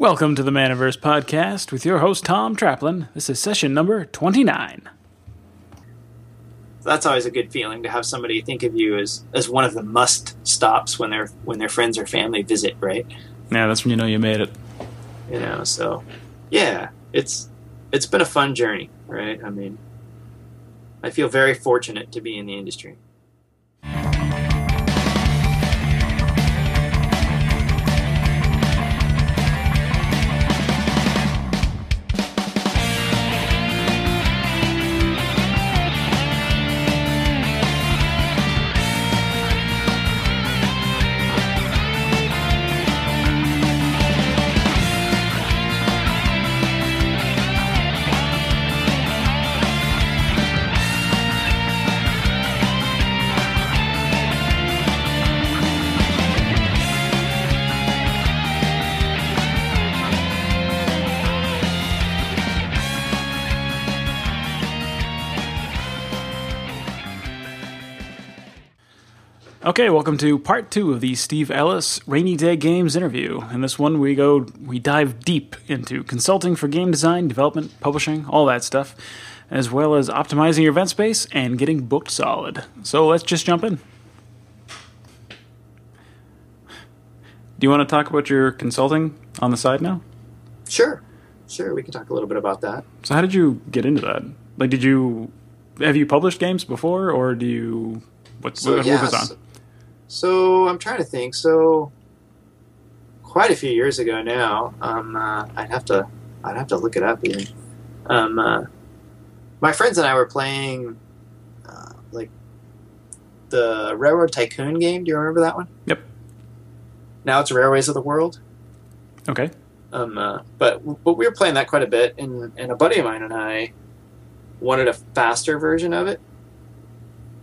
Welcome to the Manaverse podcast with your host Tom Traplin. This is session number 29. That's always a good feeling to have somebody think of you as, as one of the must stops when their when their friends or family visit, right? Yeah, that's when you know you made it. You know, so yeah, it's it's been a fun journey, right? I mean, I feel very fortunate to be in the industry. Okay, welcome to part two of the Steve Ellis Rainy Day Games interview. In this one, we go we dive deep into consulting for game design, development, publishing, all that stuff, as well as optimizing your event space and getting booked solid. So let's just jump in. Do you want to talk about your consulting on the side now? Sure, sure, we can talk a little bit about that. So how did you get into that? Like, did you have you published games before, or do you what, So, what, yeah, was on? so- So I'm trying to think. So quite a few years ago now, um, uh, I'd have to I'd have to look it up even. Um, uh, my friends and I were playing uh, like the Railroad Tycoon game. Do you remember that one? Yep. Now it's Railways of the World. Okay. Um, uh, but but we were playing that quite a bit, and, and a buddy of mine and I wanted a faster version of it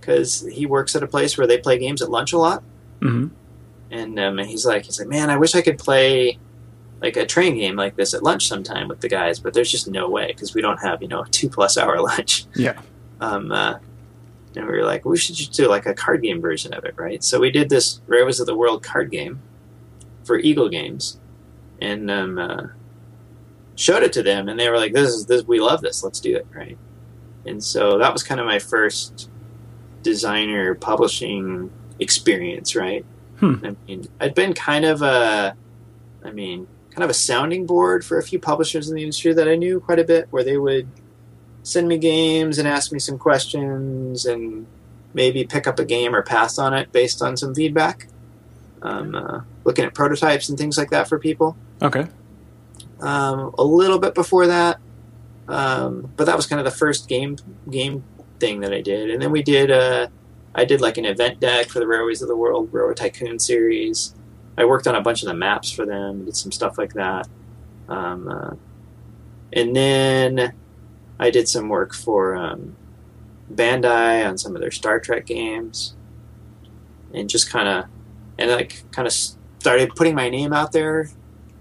because he works at a place where they play games at lunch a lot, hmm and um, and he's like he's like man, I wish I could play like a train game like this at lunch sometime with the guys, but there's just no way because we don't have you know a two plus hour lunch. Yeah. Um, uh, and we were like, we should just do like a card game version of it, right? So we did this Railways of the World card game for Eagle Games, and um, uh, showed it to them, and they were like, "This is this. We love this. Let's do it." Right. And so that was kind of my first designer publishing experience, right? Hmm. I mean, I'd been kind of a, I mean, kind of a sounding board for a few publishers in the industry that I knew quite a bit, where they would send me games and ask me some questions and maybe pick up a game or pass on it based on some feedback. Um, uh, looking at prototypes and things like that for people. Okay. Um, a little bit before that, um, but that was kind of the first game game thing that I did. And then we did uh, I did like an event deck for the Railways of the World Railroad Tycoon series. I worked on a bunch of the maps for them, did some stuff like that. Um, uh, and then I did some work for um, Bandai on some of their Star Trek games, and just kind of and like kind of started putting my name out there.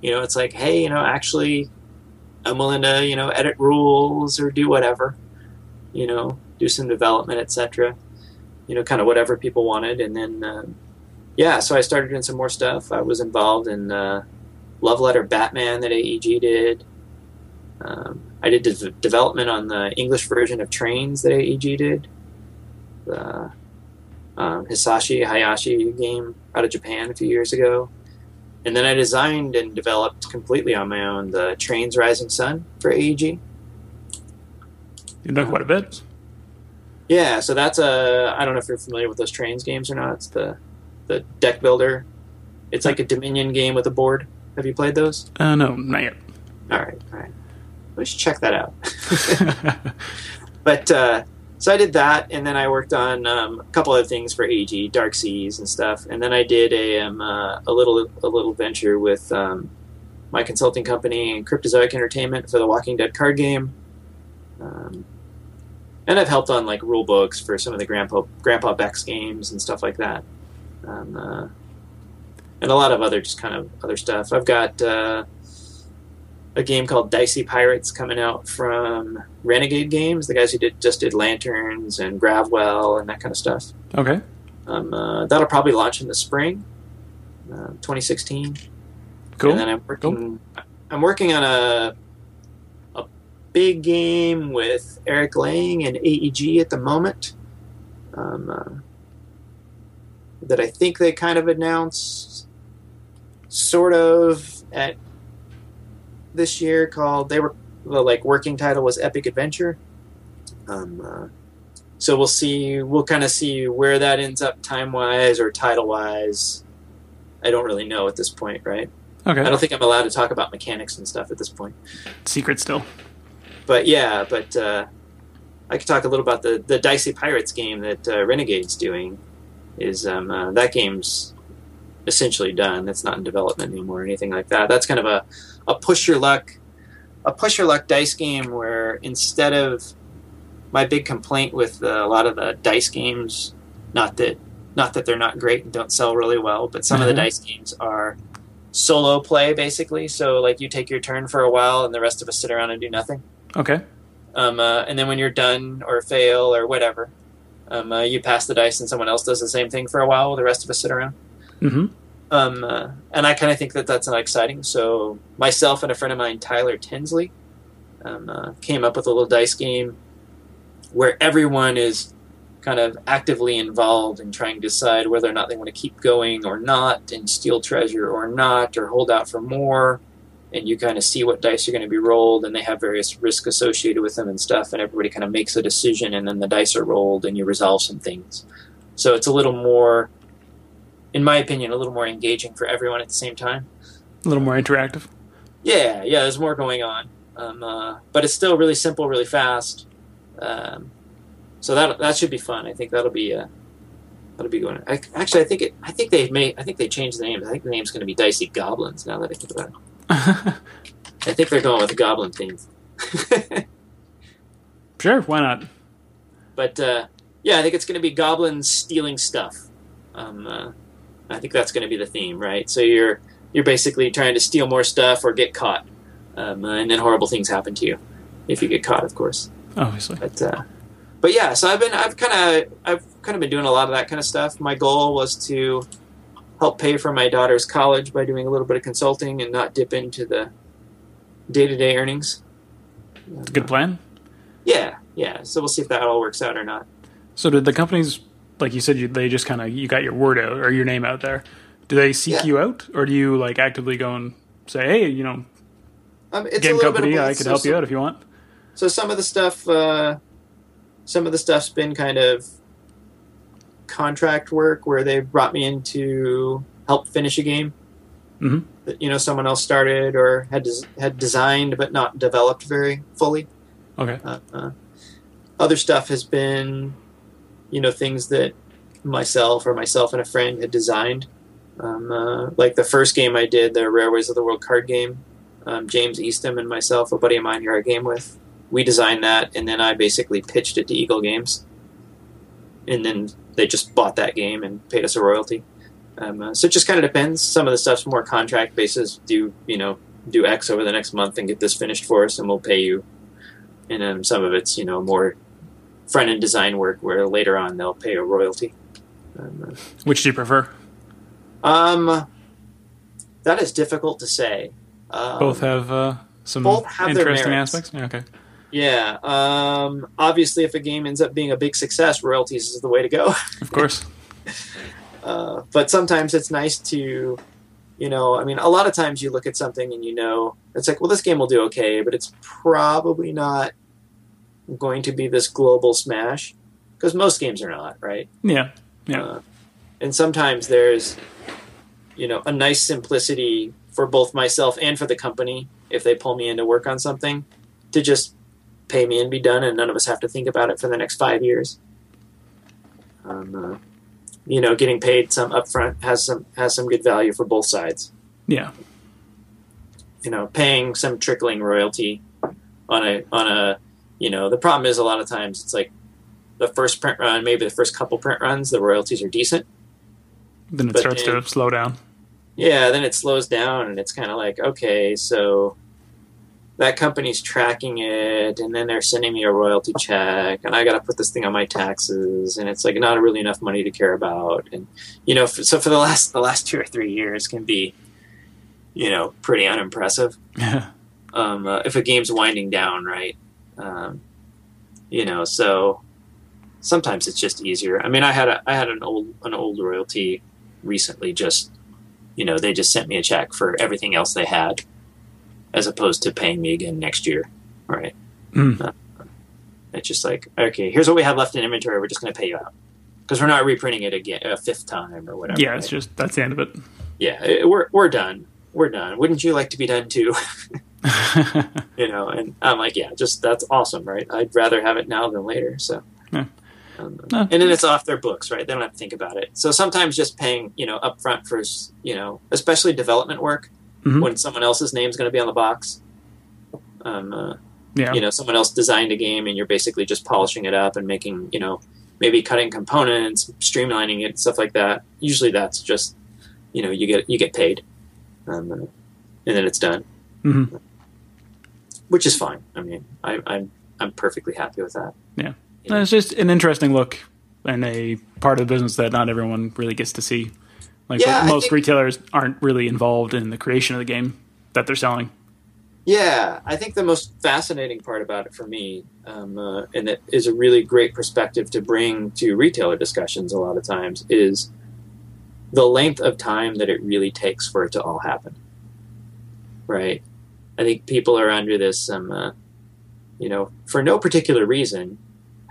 You know, it's like, hey, you know, actually, I'm willing to you know edit rules or do whatever. You know, do some development, etc. You know, kind of whatever people wanted, and then um, yeah, so I started doing some more stuff. I was involved in uh, Love Letter Batman that AEG did. Um, I did de- development on the English version of Trains that AEG did. The um, Hisashi Hayashi game out of Japan a few years ago. And then I designed and developed completely on my own the Trains Rising Sun for AEG. You know quite a bit. Yeah, so that's a I don't know if you're familiar with those Trains games or not. It's the the deck builder. It's like a Dominion game with a board. Have you played those? Uh, no, not yet. All right, all right. We should check that out. but uh, so I did that, and then I worked on um, a couple other things for AEG, Dark Seas and stuff, and then I did a um, uh, a little a little venture with um, my consulting company and Cryptozoic Entertainment for the Walking Dead card game. Um, and I've helped on like rule books for some of the Grandpa Grandpa Beck's games and stuff like that, um, uh, and a lot of other just kind of other stuff. I've got uh, a game called Dicey Pirates coming out from Renegade Games, the guys who did just did Lanterns and Gravwell and that kind of stuff. Okay. Um, uh, that'll probably launch in the spring, uh, 2016. Cool. And then I'm working. I'm working on a big game with Eric Lang and AEG at the moment. Um, uh, that I think they kind of announced, sort of at this year called they were the like working title was Epic Adventure. Um, uh, so we'll see. We'll kind of see where that ends up time wise or title wise. I don't really know at this point, right? Okay. I don't think I'm allowed to talk about mechanics and stuff at this point. Secret still. But yeah, but uh, I could talk a little about the the Dicey Pirates game that uh, Renegade's doing. Is um, uh, that game's essentially done? It's not in development anymore or anything like that. That's kind of a a push your luck, a push your luck dice game where instead of my big complaint with uh, a lot of the dice games, not that not that they're not great and don't sell really well, but some of the Mhm. dice games are solo play basically. So like you take your turn for a while and the rest of us sit around and do nothing. Okay. Um, uh, and then when you're done or fail or whatever, um, uh, you pass the dice and someone else does the same thing for a while while the rest of us sit around. Mm-hmm. Um, uh, and I kind of think that that's not exciting. So myself and a friend of mine, Tyler Tinsley, um, uh, came up with a little dice game where everyone is kind of actively involved in trying to decide whether or not they want to keep going or not, and steal treasure or not, or hold out for more. And you kind of see what dice are going to be rolled, and they have various risk associated with them and stuff. And everybody kind of makes a decision, and then the dice are rolled, and you resolve some things. So it's a little more in my opinion, a little more engaging for everyone at the same time. A little more interactive. Yeah, yeah, there's more going on, um, uh, but it's still really simple, really fast. Um, so that that should be fun. I think that'll be uh, that'll be going. I, actually, I think it. I think they've made. I think they changed the name. I think the name's going to be Dicey Goblins. Now that I think about it, I think they're going with the Goblin theme. sure. Why not? but uh, yeah, I think it's going to be goblins stealing stuff. Um, uh, I think that's going to be the theme, right? So you're you're basically trying to steal more stuff or get caught, um, uh, and then horrible things happen to you if you get caught, of course. Obviously. But uh, but yeah, so I've been I've kind of I've kind of been doing a lot of that kind of stuff. My goal was to help pay for my daughter's college by doing a little bit of consulting and not dip into the day to day earnings. Good plan. Yeah, yeah. So we'll see if that all works out or not. So did the companies, like you said, you, they just kind of you got your word out or your name out there? Do they seek Yeah. you out, or do you like actively go and say, "Hey, you know, Um, it's a game little bit of company, I could So help some- you out if you want." So some of the stuff, uh, some of the stuff's been kind of contract work where they brought me in to help finish a game Mhm. that you know someone else started or had des- had designed but not developed very fully. Okay. Uh, uh, other stuff has been, you know, things that myself or myself and a friend had designed. Um, uh, like the first game I did, the Railways of the World card game. Um, James Eastham and myself, a buddy of mine here I game with, we designed that, and then I basically pitched it to Eagle Games, and then they just bought that game and paid us a royalty. Um, uh, so it just kind of depends. Some of the stuff's more contract basis. Do you know do X over the next month and get this finished for us, and we'll pay you. And then some of it's you know more front end design work where later on they'll pay a royalty. Um, Which do you prefer? um, that is difficult to say. Um, Both have uh, some both have their interesting aspects. Yeah, okay. Yeah. Um, obviously, if a game ends up being a big success, royalties is the way to go. Of course. Uh, but sometimes it's nice to, you know, I mean, a lot of times you look at something and you know, it's like, well, this game will do okay, but it's probably not going to be this global smash because most games are not, right? Yeah. Yeah. Uh, and sometimes there's, you know, a nice simplicity for both myself and for the company if they pull me in to work on something to just pay me and be done, and none of us have to think about it for the next five years. Um, uh, you know, getting paid some upfront has some has some good value for both sides. Yeah. You know, paying some trickling royalty on a on a you know the problem is a lot of times it's like the first print run, maybe the first couple print runs, the royalties are decent. Then it starts then- to slow down. Yeah, then it slows down and it's kind of like, okay, so that company's tracking it and then they're sending me a royalty check and I got to put this thing on my taxes and it's like not really enough money to care about. And you know, f so for the last the last 2 or 3 years can be you know, pretty unimpressive. Yeah. Um, uh, if a game's winding down, right? Um, you know, so sometimes it's just easier. I mean, I had a I had an old an old royalty recently. Just you know, they just sent me a check for everything else they had, as opposed to paying me again next year, right? Mm. Uh, it's just like, okay, here's what we have left in inventory. We're just going to pay you out because we're not reprinting it again a fifth time or whatever. Yeah, right? it's just that's the end of it. yeah, it, we're we're done. We're done. Wouldn't you like to be done too? you know, and I'm like, yeah, just that's awesome, right? I'd rather have it now than later. So, Yeah. um, No. and then it's off their books, right? They don't have to think about it. So sometimes just paying, you know, upfront for, you know, especially development work Mhm. when someone else's name's going to be on the box. Um, uh, yeah. you know, someone else designed a game, and you're basically just polishing it up and making, you know, maybe cutting components, streamlining it, stuff like that. Usually, that's just, you know, you get you get paid, um, uh, and then it's done Mhm. which is fine. I mean, I, I'm I'm perfectly happy with that. Yeah. You know? It's just an interesting look and a part of the business that not everyone really gets to see. Like Yeah, most think- retailers aren't really involved in the creation of the game that they're selling. Yeah, I think the most fascinating part about it for me, um, uh, and it is a really great perspective to bring to retailer discussions a lot of times, is the length of time that it really takes for it to all happen. Right? I think people are under this, um, uh, you know, for no particular reason,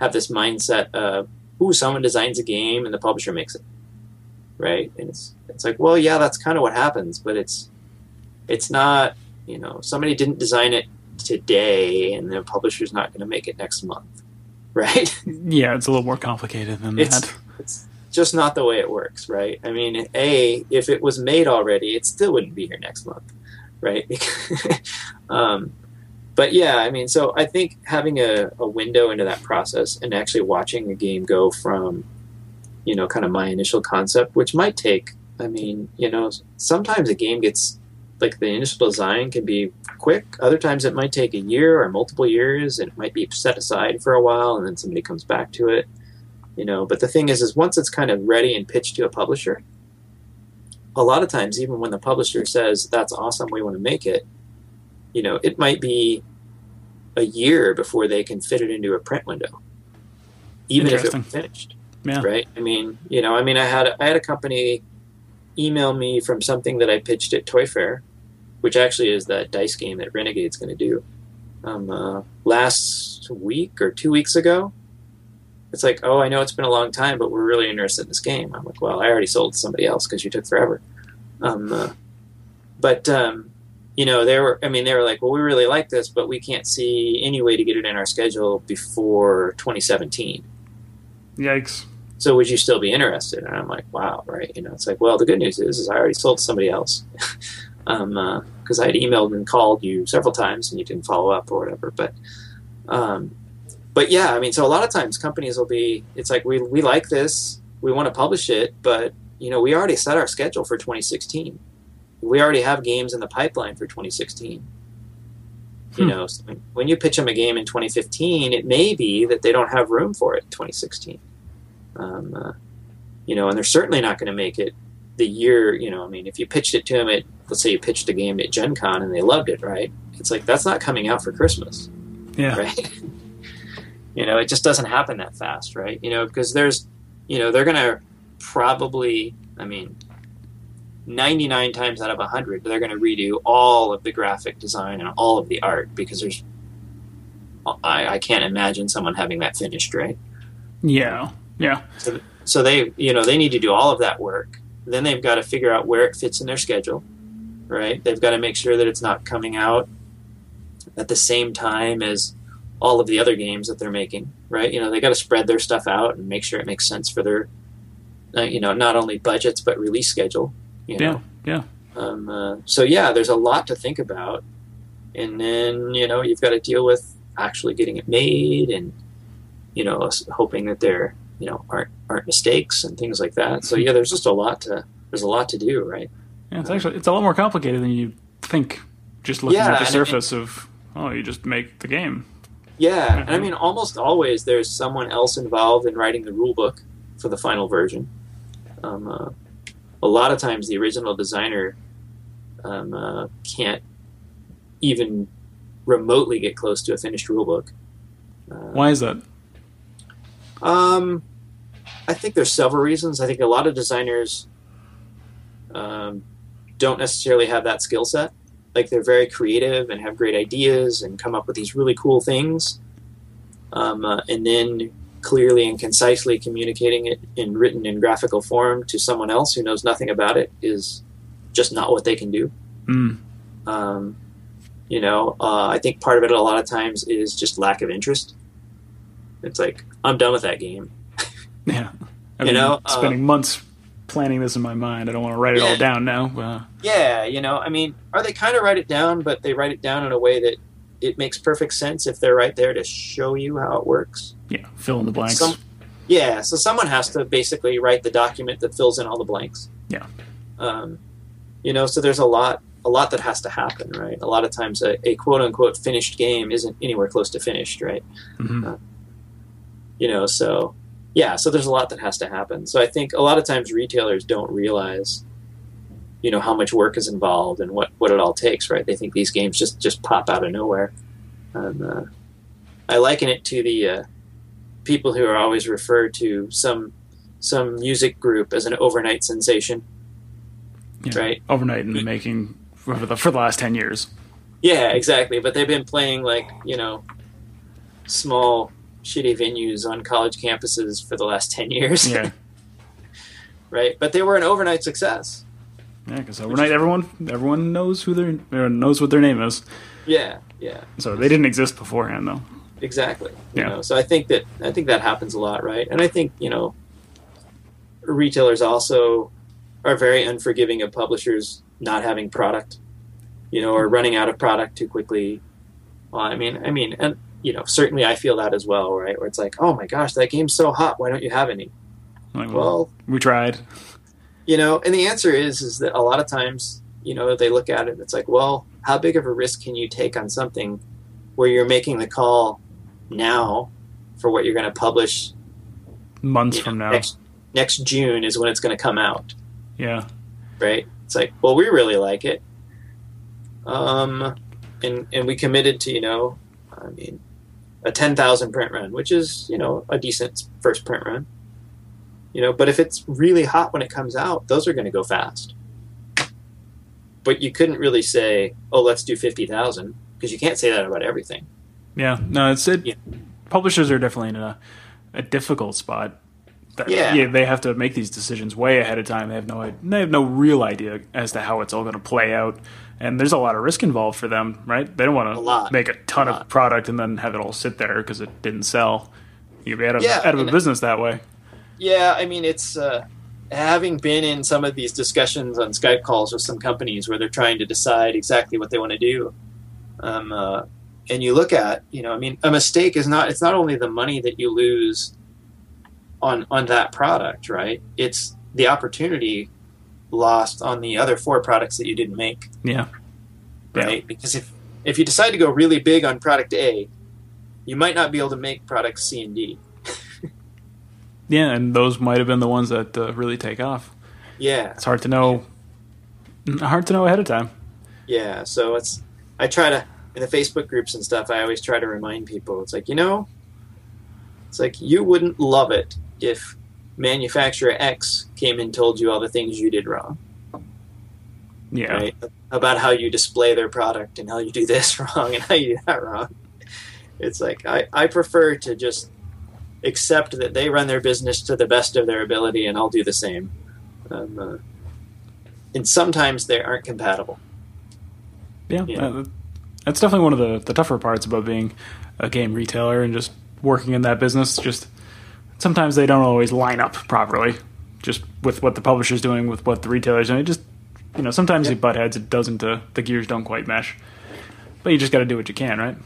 have this mindset of, ooh, someone designs a game and the publisher makes it. Right? And it's it's like, well, yeah, that's kind of what happens, but it's it's not you know somebody didn't design it today and the publisher's not going to make it next month right Yeah, it's a little more complicated than It's- that. it's just not the way it works right i mean a if it was made already it still wouldn't be here next month right um, but yeah i mean so i think having a, a window into that process and actually watching a game go from you know kind of my initial concept which might take i mean you know sometimes a game gets like the initial design can be quick. Other times it might take a year or multiple years and it might be set aside for a while and then somebody comes back to it you know. But the thing is is once it's kind of ready and pitched to a publisher a lot of times even when the publisher says that's awesome we want to make it you know it might be a year before they can fit it into a print window even if it Interesting. was finished Yeah. right i mean you know i mean i had i had a company email me from something that i pitched at toy fair which actually is that dice game that renegade's going to do um, uh, last week or two weeks ago it's like, oh, I know it's been a long time, but we're really interested in this game. I'm like, well, I already sold to somebody else because you took forever. Um, uh, but um, you know, they were. I mean, they were like, well, we really like this, but we can't see any way to get it in our schedule before 2017. Yikes. So would you still be interested? And I'm like, wow, right? You know, it's like, well, the good news is, is I already sold to somebody else. um, because I had emailed and called you several times and you didn't follow up or whatever. But, um, but yeah, I mean, so a lot of times companies will be, it's like we we like this, we want to publish it, but you know, we already set our schedule for 2016. We already have games in the pipeline for 2016. You Hmm. know, so when you pitch them a game in 2015, it may be that they don't have room for it in 2016. Um, uh, you know, and they're certainly not going to make it the year. You know, I mean, if you pitched it to them at, let's say, you pitched a game at Gen Con and they loved it, right? It's like that's not coming out for Christmas, Yeah. right? you know, it just doesn't happen that fast, right? You know, because there's, you know, they're going to probably, I mean, 99 times out of 100, they're going to redo all of the graphic design and all of the art because there's, I, I can't imagine someone having that finished, right? Yeah. Yeah. So they, you know, they need to do all of that work. Then they've got to figure out where it fits in their schedule, right? They've got to make sure that it's not coming out at the same time as all of the other games that they're making, right? You know, they got to spread their stuff out and make sure it makes sense for their, uh, you know, not only budgets but release schedule. You know? Yeah. Um, uh, so yeah, there's a lot to think about, and then you know you've got to deal with actually getting it made, and you know hoping that there you know aren't aren't mistakes and things like that. So yeah, there's just a lot to there's a lot to do, right? Yeah. It's actually it's a lot more complicated than you think. Just looking Yeah, at the surface of oh, you just make the game. Yeah, and I mean almost always there's someone else involved in writing the rule book for the final version. Um, uh, a lot of times the original designer um, uh, can't even remotely get close to a finished rulebook. Uh, Why is that? Um, I think there's several reasons. I think a lot of designers um, don't necessarily have that skill set. Like they're very creative and have great ideas and come up with these really cool things, um, uh, and then clearly and concisely communicating it in written and graphical form to someone else who knows nothing about it is just not what they can do. Mm. Um, you know, uh, I think part of it a lot of times is just lack of interest. It's like I'm done with that game. Yeah. I You know, uh, spending months planning this in my mind. I don't want to write it all down now. Uh, Yeah, you know, I mean, are they kind of write it down, but they write it down in a way that it makes perfect sense if they're right there to show you how it works. yeah, fill in the blanks. Some, yeah, so someone has to basically write the document that fills in all the blanks. Yeah. Um, you know, so there's a lot, a lot that has to happen, right? A lot of times, a, a quote unquote finished game isn't anywhere close to finished, right? Mhm. you know so yeah so there's a lot that has to happen so i think a lot of times retailers don't realize you know how much work is involved and what what it all takes right they think these games just just pop out of nowhere and uh, i liken it to the uh, people who are always referred to some some music group as an overnight sensation Yeah. right Overnight in the making for the, for the last 10 years. yeah exactly but they've been playing like you know small shitty venues on college campuses for the last 10 years Yeah. right? But they were an overnight success. Yeah, because overnight everyone everyone knows who their knows what their name is. Yeah, yeah, So they didn't exist beforehand, though. exactly. You Yeah. know, so I think that I think that happens a lot, right? And I think you know, retailers also are very unforgiving of publishers not having product, you know, or running out of product too quickly. Well, I mean, I mean, and you know, certainly I feel that as well, right? Where it's like, oh my gosh, that game's so hot. Why don't you have any? Like, Well, we tried. you know and the answer is is that a lot of times you know they look at it and it's like well how big of a risk can you take on something where you're making the call now for what you're going to publish Months from know, now. next next june is when it's going to come out Yeah. right it's like well we really like it um and and we committed to you know i mean a 10,000 print run which is you know a decent first print run you know but if it's really hot when it comes out those are going to go fast but you couldn't really say oh let's do 50,000 because you can't say that about everything Yeah. No, it's it. Yeah. Publishers are definitely in a, a difficult spot. That, Yeah. They have to make these decisions way ahead of time. They have no they have no real idea as to how it's all going to play out, and there's a lot of risk involved for them, right? They don't want to make a ton A of product and then have it all sit there because it didn't sell. You'd be out of, Yeah, out of a business that way. Yeah, I mean, it's uh, having been in some of these discussions on Skype calls with some companies where they're trying to decide exactly what they want to do. Um, uh, and you look at, you know, I mean, a mistake is not, it's not only the money that you lose on, on that product, right? It's the opportunity lost on the other four products that you didn't make, Yeah. Yeah. right? Because if, if you decide to go really big on product A, you might not be able to make products C and D. Yeah, and those might have been the ones that uh, really take off. Yeah. It's hard to know. Hard to know ahead of time. Yeah, so it's I try to in the Facebook groups and stuff. I always try to remind people. It's like you know, it's like you wouldn't love it if manufacturer X came and told you all the things you did wrong, Yeah. right? About how you display their product and how you do this wrong and how you do that wrong. It's like I I prefer to just accept that they run their business to the best of their ability, and I'll do the same. Um, uh, and sometimes they aren't compatible. Yeah, Yeah. uh, that's definitely one of the, the tougher parts about being a game retailer and just working in that business. Just sometimes they don't always line up properly, just with what the publisher's doing, with what the retailer's doing. It just you know sometimes Yeah. it butt heads. It doesn't. Uh, the gears don't quite mesh. But you just got to do what you can, right?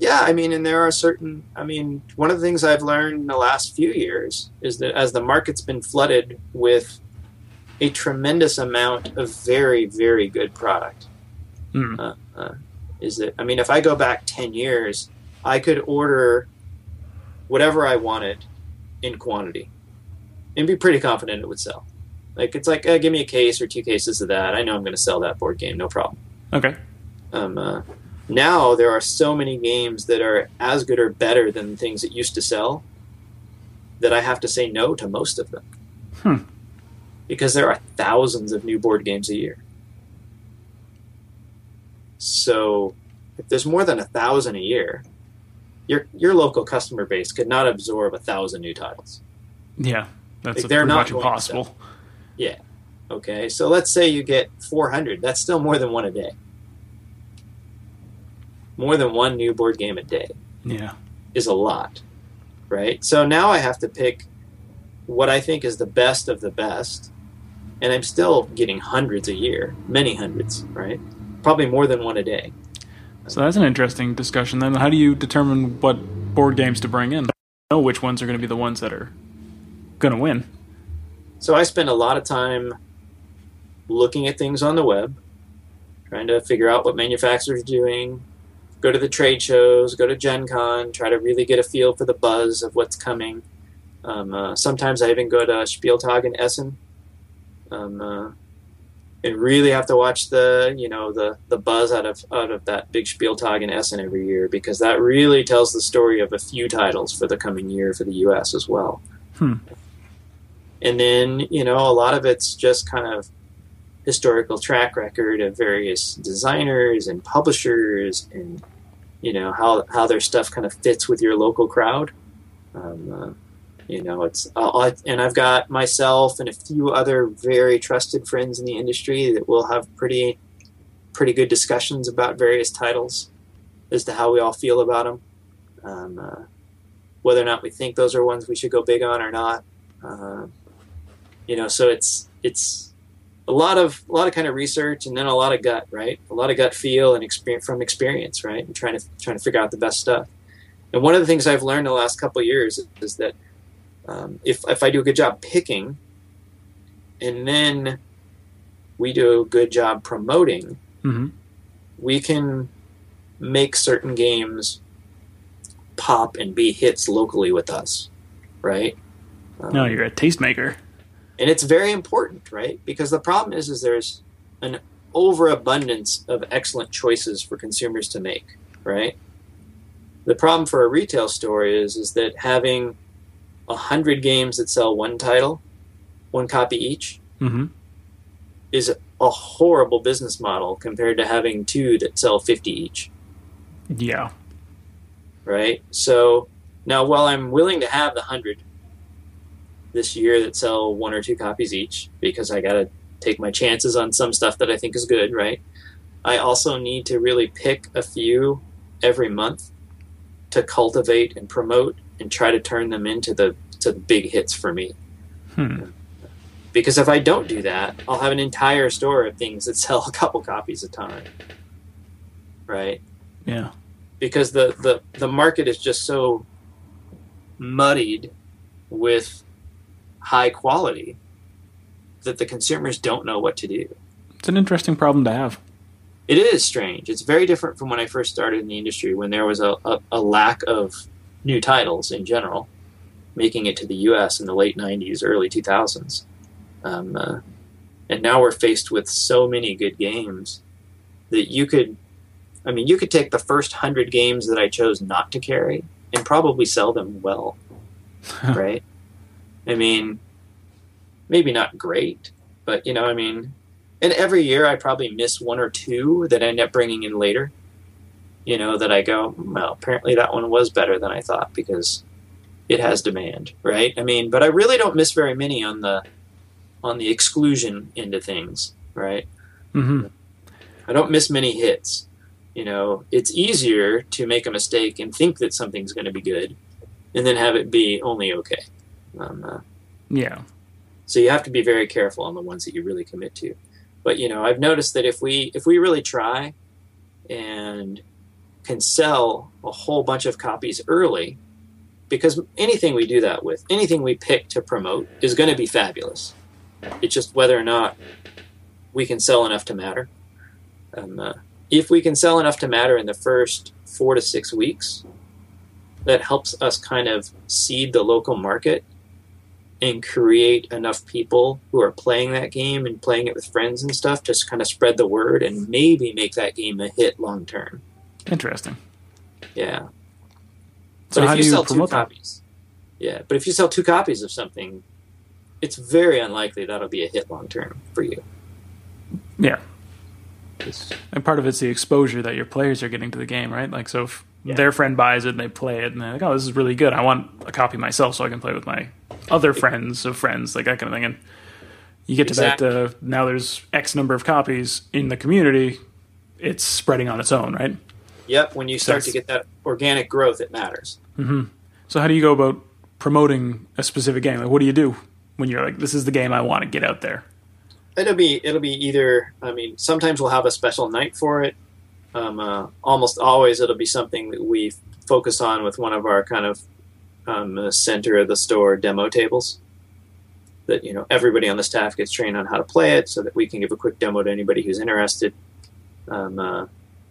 Yeah, I mean, and there are certain. I mean, one of the things I've learned in the last few years is that as the market's been flooded with a tremendous amount of very, very good product, Mm. uh, uh, is that I mean, if I go back ten years, I could order whatever I wanted in quantity and be pretty confident it would sell. Like it's like, uh, give me a case or two cases of that. I know I'm going to sell that board game, no problem. Okay. Um, uh, now there are so many games that are as good or better than things that used to sell that I have to say no to most of them. Hmm. Because there are thousands of new board games a year. So if there's more than a thousand a year, your your local customer base could not absorb a thousand new titles. Yeah, that's Like, they're not much going to impossible. Yeah. Okay. So let's say you get 400. That's still more than one a day. More than one new board game a day Yeah. is a lot, right? So now I have to pick what I think is the best of the best, and I'm still getting hundreds a year, many hundreds, right? Probably more than one a day. So that's an interesting discussion. Then, how do you determine what board games to bring in? Know which ones are going to be the ones that are going to win. So I spend a lot of time looking at things on the web, trying to figure out what manufacturers are doing, go to the trade shows, go to Gen Con, try to really get a feel for the buzz of what's coming. Um, uh, sometimes I even go to Spieltag in Essen. Um, uh, and really have to watch the you know the the buzz out of out of that big Spieltag in Essen every year because that really tells the story of a few titles for the coming year for the U.S. as well. Hmm. And then you know a lot of it's just kind of historical track record of various designers and publishers and you know how how their stuff kind of fits with your local crowd. Um, uh, you know, it's uh, and I've got myself and a few other very trusted friends in the industry that will have pretty pretty good discussions about various titles as to how we all feel about them, um, uh, whether or not we think those are ones we should go big on or not. Uh, you know, so it's it's a lot of a lot of kind of research and then a lot of gut, right? A lot of gut feel and experience from experience, right? And trying to trying to figure out the best stuff. And one of the things I've learned the last couple years is that um, if if I do a good job picking, and then we do a good job promoting, hmm we can make certain games pop and be hits locally with us, right? Um, No, you're a tastemaker. and it's very important, right? Because the problem is, is there's an overabundance of excellent choices for consumers to make, right? The problem for a retail store is, is that having a hundred games that sell one title, one copy each, hmm is a horrible business model compared to having two that sell 50 each, Yeah. right? So now, while I'm willing to have the hundred this year that sell one or two copies each, because I got to take my chances on some stuff that I think is good, right? I also need to really pick a few every month to cultivate and promote and try to turn them into the to the big hits for me. Hmm. Because if I don't do that, I'll have an entire store of things that sell a couple copies a time. Right? Yeah. Because the, the, the market is just so muddied with high quality that the consumers don't know what to do. It's an interesting problem to have. It is strange. It's very different from when I first started in the industry when there was a, a, a lack of new titles in general making it to the US in the late 90s, early 2000s. Um, uh, and now we're faced with so many good games that you could, I mean, you could take the first hundred games that I chose not to carry and probably sell them well, right? I mean, maybe not great, but you know, I mean, and every year I probably miss one or two that I end up bringing in later. You know, that I go, well, apparently that one was better than I thought because it has demand, right? I mean, but I really don't miss very many on the on the exclusion end of things, right? hmm I don't miss many hits. You know, it's easier to make a mistake and think that something's going to be good, and then have it be only okay. Um, uh, Yeah. so you have to be very careful on the ones that you really commit to. But you know, I've noticed that if we if we really try and can sell a whole bunch of copies early, because anything we do that with, anything we pick to promote is going to be fabulous. It's just whether or not we can sell enough to matter. Um, uh, if we can sell enough to matter in the first four to six weeks, that helps us kind of seed the local market and create enough people who are playing that game and playing it with friends and stuff, just kind of spread the word and maybe make that game a hit long term. Interesting. Yeah. So but how if you, do you sell two promote that? copies, yeah. But if you sell two copies of something, it's very unlikely that'll be a hit long term for you. Yeah. And part of it's the exposure that your players are getting to the game, right? Like, so if Yeah. their friend buys it and they play it and they're like, oh, this is really good. I want a copy myself so I can play with my other friends of friends, like that kind of thing. And you get to that, uh, now there's X number of copies in the community. It's spreading on its own, right? Yep. When you start That's- to get that organic growth, it matters. So how do you go about promoting a specific game? Like, what do you do when you're like, this is the game I want to get out there? It'll be it'll be either. I mean, sometimes we'll have a special night for it. Um, uh, almost always, it'll be something that we focus on with one of our kind of um, center of the store demo tables. That you know everybody on the staff gets trained on how to play it, so that we can give a quick demo to anybody who's interested. Um, uh,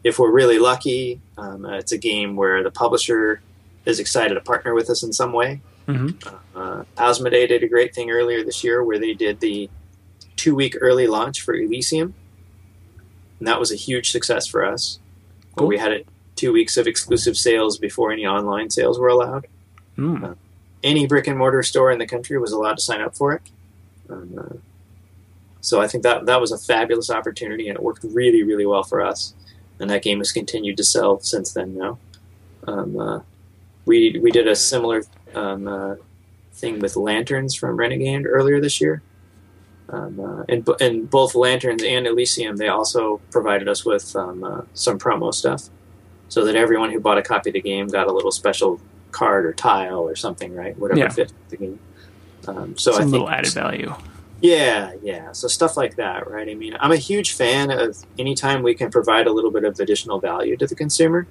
if we're really lucky, um, uh, it's a game where the publisher is excited to partner with us in some way. hmm Uh, Asmodee did a great thing earlier this year where they did the two week early launch for Elysium. And that was a huge success for us. Where Cool. we had it two weeks of exclusive sales before any online sales were allowed. Mm. Any brick and mortar store in the country was allowed to sign up for it. Um, uh, so I think that that was a fabulous opportunity, and it worked really, really well for us. And that game has continued to sell since then. Now, um, uh, we we did a similar um, uh, thing with lanterns from Renegade earlier this year. Um, uh, and, and both lanterns and Elysium, they also provided us with um, uh, some promo stuff, so that everyone who bought a copy of the game got a little special card or tile or something, right? Whatever Yeah. fits the game. Um, so I Some think little added value. Yeah, yeah. So stuff like that, right? I mean, I'm a huge fan of anytime we can provide a little bit of additional value to the consumer.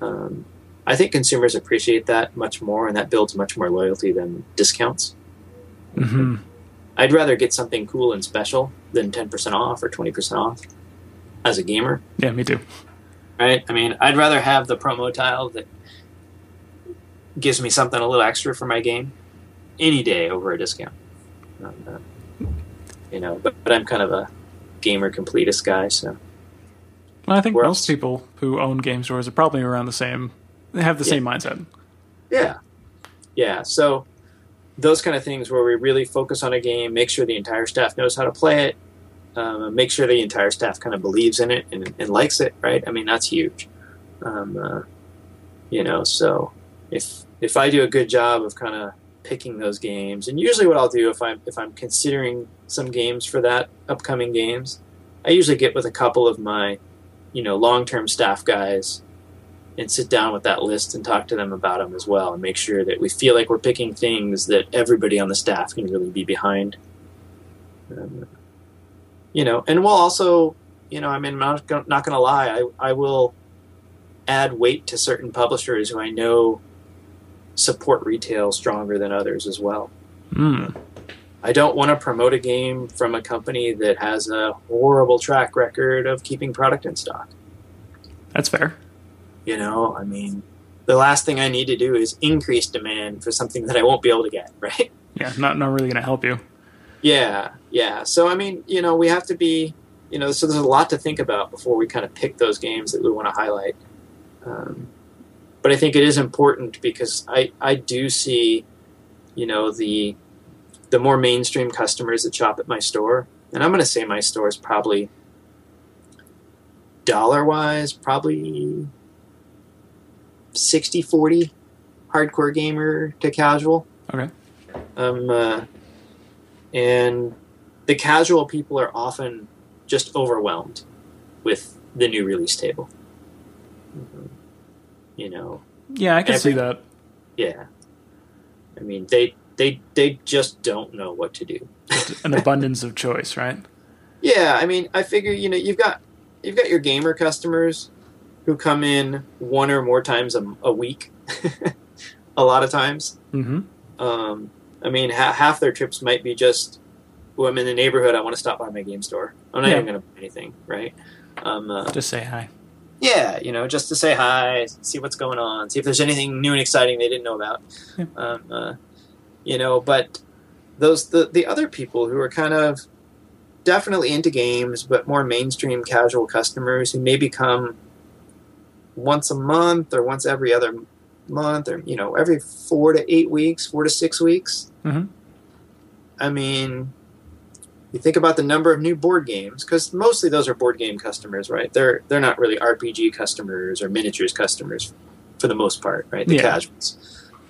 Um, I think consumers appreciate that much more, and that builds much more loyalty than discounts. hmm I'd rather get something cool and special than 10% off or 20% off as a gamer, Yeah, me too. right? I mean, I'd rather have the promo tile that gives me something a little extra for my game any day over a discount. Um, you know, but, but I'm kind of a gamer completist guy, so Well, I think Where most else? people who own game stores are probably around the same. They have the Yeah. same mindset. yeah, yeah. So those kind of things where we really focus on a game, make sure the entire staff knows how to play it, um, make sure the entire staff kind of believes in it and, and likes it, right? I mean, that's huge. Um, uh, you know, so if if I do a good job of kind of picking those games, and usually what I'll do if I'm if I'm considering some games for that upcoming games, I usually get with a couple of my, you know, long term staff guys and sit down with that list and talk to them about them as well and make sure that we feel like we're picking things that everybody on the staff can really be behind. Um, you know, and we'll also, you know, I mean, I'm not, not going to lie, I, I will add weight to certain publishers who I know support retail stronger than others as well. Mm. I don't want to promote a game from a company that has a horrible track record of keeping product in stock. That's fair. You know, I mean, the last thing I need to do is increase demand for something that I won't be able to get, right? Yeah, not not really going to help you. Yeah, yeah. So, I mean, you know, we have to be, you know, so there's a lot to think about before we kind of pick those games that we want to highlight. Um, but I think it is important because I, I do see, you know, the the more mainstream customers that shop at my store, and I'm going to say my store is probably dollar wise, probably 60 40 hardcore gamer to casual. Okay. Um, uh, and the casual people are often just overwhelmed with the new release table. Mhm. You know, Yeah, I can Every- see that. yeah. I mean, they they they just don't know what to do. An abundance of choice, right? Yeah, I mean, I figure you know you've got you've got your gamer customers who come in one or more times a, a week, a lot of times. hmm Um, I mean, ha- half their trips might be just, well, I'm in the neighborhood. I want to stop by my game store. I'm not Yeah. even going to buy anything, right? Um, uh, Just say hi. Yeah, you know, just to say hi, see what's going on, see if there's anything new and exciting they didn't know about. Yeah. Um, uh, you know, but those the the other people who are kind of definitely into games, but more mainstream casual customers who maybe come once a month or once every other month or you know every four to eight weeks, four to six weeks. Mhm. I mean, you think about the number of new board games because mostly those are board game customers, right? They're they're not really RPG customers or miniatures customers for the most part, right? The Yeah. casuals.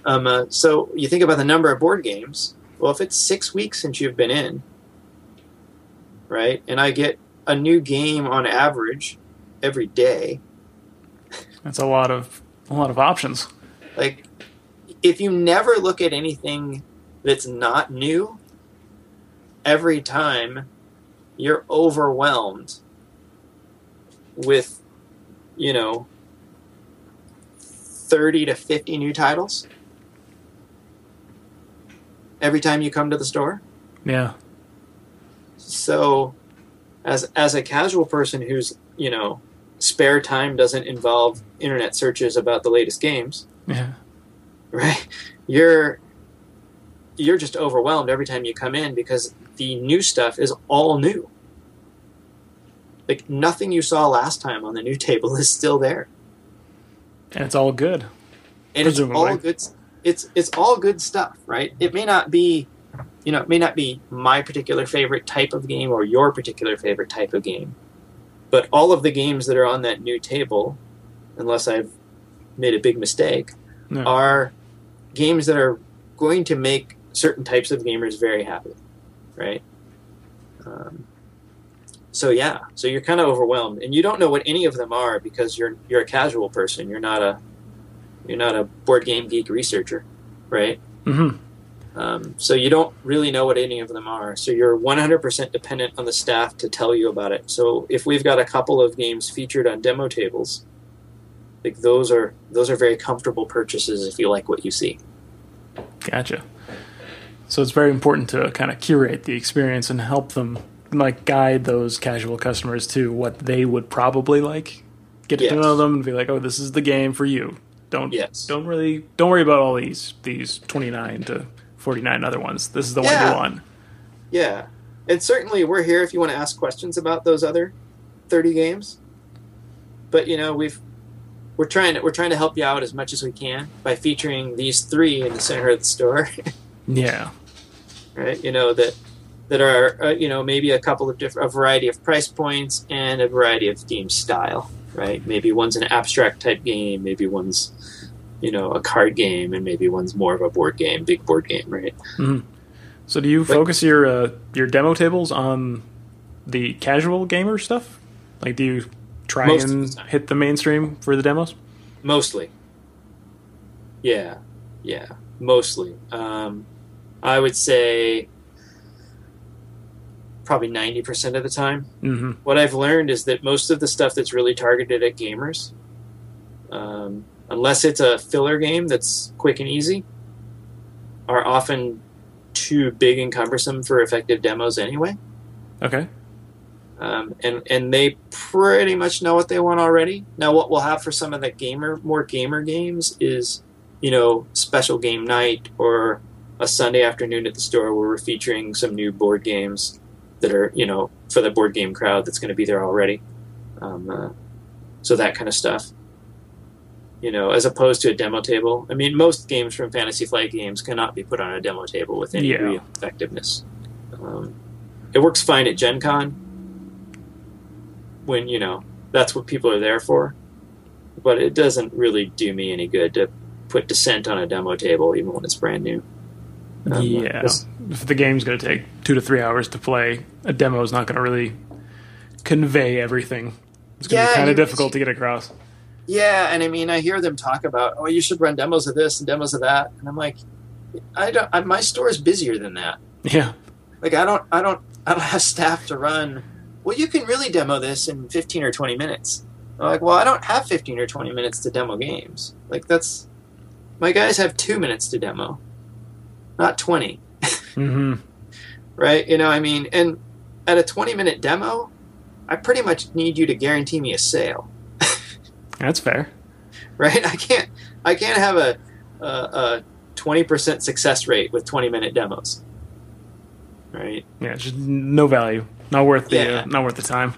Um, uh, so you think about the number of board games. Well, if it's six weeks since you've been in, right, and I get a new game on average every day, That's a lot of a lot of options. like if you never look at anything that's not new every time you're overwhelmed with you know 30 to 50 new titles every time you come to the store Yeah. so as as a casual person who's you know spare time doesn't involve internet searches about the latest games Yeah. right you're you're just overwhelmed every time you come in because the new stuff is all new like nothing you saw last time on the new table is still there And it's all good. and it's all good it's it's all good stuff right it may not be you know it may not be my particular favorite type of game or your particular favorite type of game but all of the games that are on that new table unless i've made a big mistake No. are games that are going to make certain types of gamers very happy, right? Um, so yeah, so you're kind of overwhelmed, and you don't know what any of them are because you're you're a casual person. You're not a you're not a board game geek researcher, right? hmm Um, so you don't really know what any of them are. So you're 100% dependent on the staff to tell you about it. So if we've got a couple of games featured on demo tables, like those are those are very comfortable purchases if you like what you see. Gotcha. So it's very important to kind of curate the experience and help them like guide those casual customers to what they would probably like. Get to Yes. know them and be like, "Oh, this is the game for you." Don't Yes. don't really don't worry about all these these 29 to 49 other ones. This is the one Yeah. you want. Yeah, and certainly we're here if you want to ask questions about those other 30 games. But you know we've we're trying to we're trying to help you out as much as we can by featuring these three in the center of the store. Yeah. Right? You know that that are uh, you know maybe a couple of different a variety of price points and a variety of game style, right? Maybe one's an abstract type game, maybe one's you know a card game, and maybe one's more of a board game, big board game, right? So do you But- focus your uh, your demo tables on the casual gamer stuff? Like do you try and the hit the mainstream for the demos? Mostly, yeah, yeah, mostly. Um, I would say probably ninety percent of the time. Mhm. what I've learned is that most of the stuff that's really targeted at gamers, um, unless it's a filler game that's quick and easy, are often too big and cumbersome for effective demos anyway. Okay. Um, and and they pretty much know what they want already. Now, what we'll have for some of the gamer, more gamer games is, you know, special game night or a Sunday afternoon at the store where we're featuring some new board games that are, you know, for the board game crowd that's going to be there already. Um, uh, so that kind of stuff. You know, as opposed to a demo table. I mean, most games from Fantasy Flight Games cannot be put on a demo table with any Yeah. of effectiveness. Um, it works fine at Gen Con when, you know, that's what people are there for. But it doesn't really do me any good to put Descent on a demo table, even when it's brand new. Um, yeah. this- If the game's going to take two to three hours to play, a demo is not going to really convey everything. It's going to Yeah, be kind of difficult to get across. Yeah, and I mean, I hear them talk about, oh, you should run demos of this and demos of that, and I'm like, I don't. I, my store is busier than that. Yeah. Like, I don't, I don't, I don't have staff to run. Well, you can really demo this in 15 or 20 minutes. I'm like, well, I don't have 15 or 20 minutes to demo games. Like, that's my guys have two minutes to demo, not 20. mm-hmm. right? You know, I mean, and at a 20 minute demo, I pretty much need you to guarantee me a sale. That's fair. right? I can't I can't have a a, a 20% success rate with 20 minute demos. right? Yeah, just no value. Not worth the Yeah. uh, not worth the time.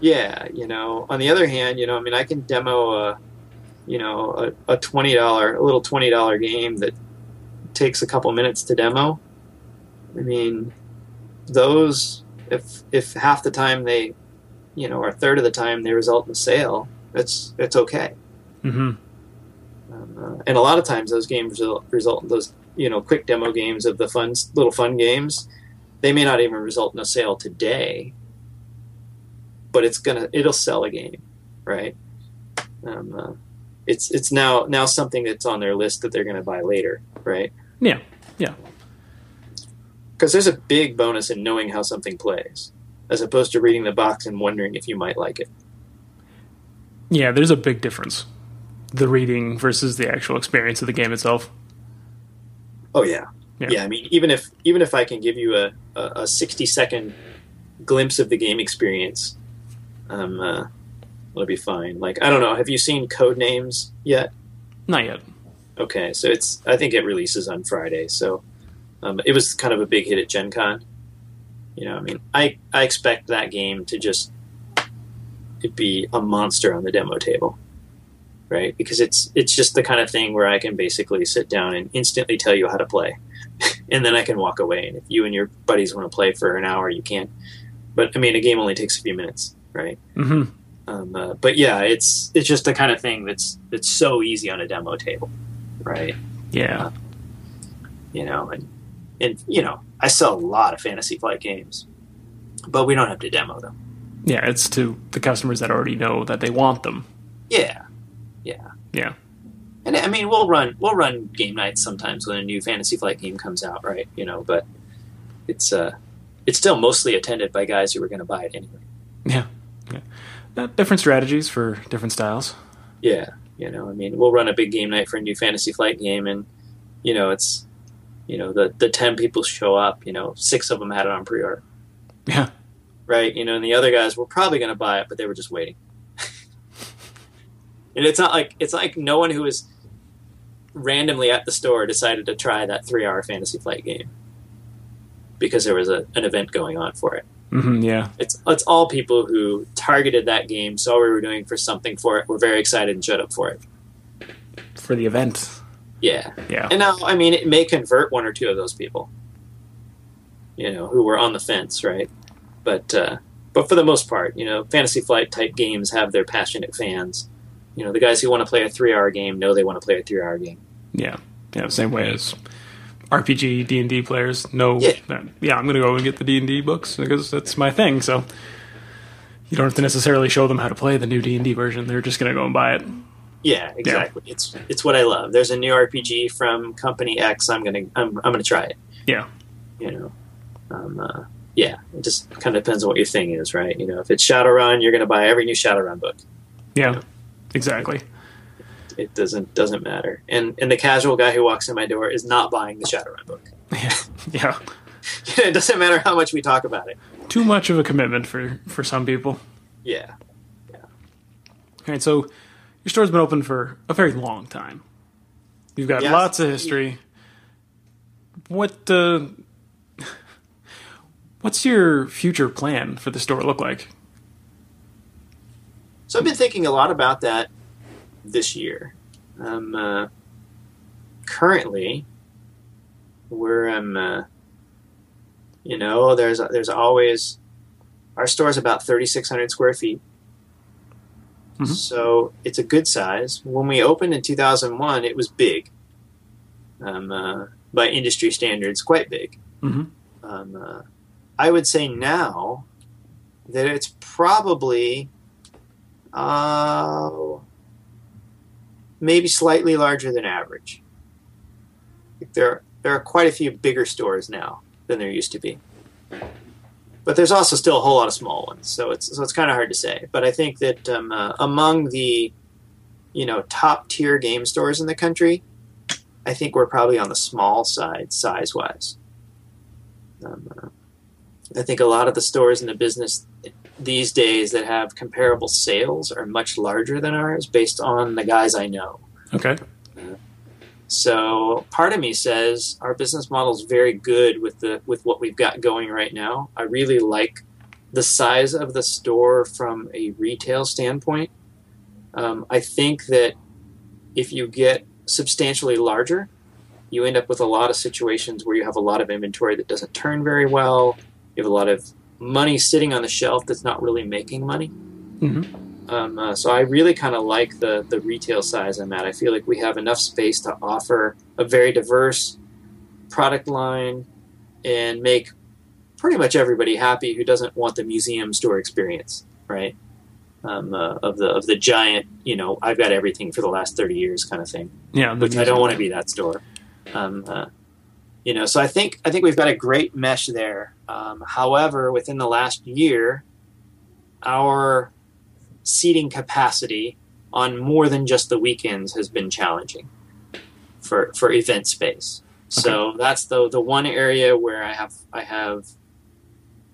Yeah, you know. On the other hand, you know, I mean, I can demo a, you know, a, a twenty dollar, a little twenty dollar game that takes a couple minutes to demo. I mean, those if if half the time they, you know, or a third of the time they result in a sale, it's it's okay. hmm Um, uh, and a lot of times those games result, result in those you know quick demo games of the fun little fun games. They may not even result in a sale today, but it's gonna it'll sell a game, right? Um, uh, it's it's now now something that's on their list that they're gonna buy later, right? Yeah, yeah. Because there's a big bonus in knowing how something plays, as opposed to reading the box and wondering if you might like it. Yeah, there's a big difference. The reading versus the actual experience of the game itself. Oh yeah. Yeah. yeah, I mean, even if even if I can give you a, a, a sixty second glimpse of the game experience, um, uh, it'll be fine. Like I don't know, have you seen Codenames yet? Not yet. Okay, so it's I think it releases on Friday. So um, it was kind of a big hit at Gen Con. You know, I mean, I I expect that game to just be a monster on the demo table, right? Because it's it's just the kind of thing where I can basically sit down and instantly tell you how to play, and then I can walk away. And if you and your buddies want to play for an hour, you can. But I mean, a game only takes a few minutes, right? hmm Um, uh, but yeah, it's it's just the kind of thing that's that's so easy on a demo table, right? Yeah. you know, and and you know, I sell a lot of Fantasy Flight games, but we don't have to demo them. Yeah, it's to the customers that already know that they want them. Yeah, yeah, Yeah. and I mean, we'll run we'll run game nights sometimes when a new Fantasy Flight game comes out, right? You know, but it's uh, it's still mostly attended by guys who are going to buy it anyway. Yeah. yeah. Uh, different strategies for different styles. Yeah, you know, I mean, we'll run a big game night for a new Fantasy Flight game, and you know, it's you know the the ten people show up, you know, six of them had it on pre-order. Yeah. right? You know, and the other guys were probably going to buy it, but they were just waiting. and it's not like it's like no one who was randomly at the store decided to try that three-hour Fantasy Flight game because there was a, an event going on for it. Hmm yeah. It's it's all people who targeted that game, saw we were doing for something for it, were very excited and showed up for it. For the event. Yeah, Yeah. and now I mean it may convert one or two of those people, you know, who were on the fence, right? But uh, but for the most part, you know, Fantasy Flight type games have their passionate fans. You know, the guys who want to play a three-hour game know they want to play a three-hour game. Yeah. Yeah. Same way as RPG D and D players know. Yeah. that, yeah. I'm gonna go and get the D and D books because that's my thing. So you don't have to necessarily show them how to play the new D and D version. They're just gonna go and buy it. Yeah, exactly. It's it's what I love. There's a new RPG from Company X. I'm gonna I'm, I'm gonna try it. Yeah. You know, um, uh, yeah. It just kind of depends on what your thing is, right? You know, if it's Shadowrun, you're gonna buy every new Shadowrun book. Yeah. Exactly. It doesn't doesn't matter. And and the casual guy who walks in my door is not buying the Shadowrun book. Yeah. Yeah. it doesn't matter how much we talk about it. Too much of a commitment for for some people. Yeah. All right. So your store's been open for a very long time. You've got Yes. lots of history. What uh, what's your future plan for the store look like? So I've been thinking a lot about that this year. Um, uh, currently, where I'm, uh, you know, there's there's always our store is about 3,600 square feet, Mhm. so it's a good size. When we opened in 2001, it was big. Um, uh, by industry standards, quite big. Mhm. Um, uh, I would say now that it's probably uh, maybe slightly larger than average. There, there are quite a few bigger stores now than there used to be, but there's also still a whole lot of small ones. So it's so it's kind of hard to say. But I think that um, uh, among the, you know, top tier game stores in the country, I think we're probably on the small side size wise. Um, uh, I think a lot of the stores in the business these days that have comparable sales are much larger than ours based on the guys I know. Okay. So part of me says our business model is very good with the with what we've got going right now. I really like the size of the store from a retail standpoint. Um, I think that if you get substantially larger, you end up with a lot of situations where you have a lot of inventory that doesn't turn very well. You have a lot of money sitting on the shelf that's not really making money. Mm-hmm. Um, uh, so I really kind of like the the retail size I'm at. I feel like we have enough space to offer a very diverse product line and make pretty much everybody happy who doesn't want the museum store experience, right? Um, uh, of the of the giant, you know, I've got everything for the last thirty years kind of thing. Yeah, which I don't want to be that store. Um, uh, you know, so I think I think we've got a great mesh there. Um, however, within the last year, our seating capacity on more than just the weekends has been challenging for for event space. So that's the the one area where I have I have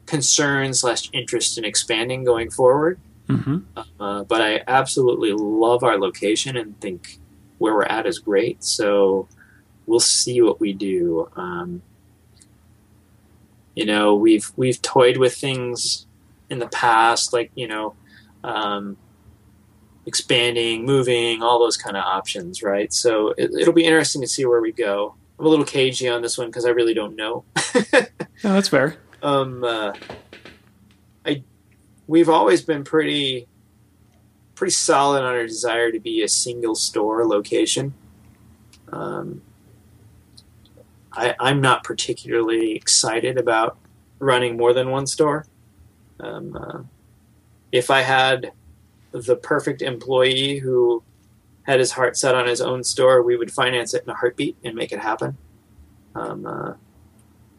concern slash interest in expanding going forward. Mm-hmm. Uh, but I absolutely love our location and think where we're at is great. So we'll see what we do. Um, you know, we've we've toyed with things in the past, like you know, um, expanding, moving, all those kind of options, right? So it, it'll be interesting to see where we go. I'm a little cagey on this one because I really don't know. No, that's fair. um, uh, I we've always been pretty pretty solid on our desire to be a single store location. Um, I, I'm not particularly excited about running more than one store. Um, uh, if I had the perfect employee who had his heart set on his own store, we would finance it in a heartbeat and make it happen. Um, uh,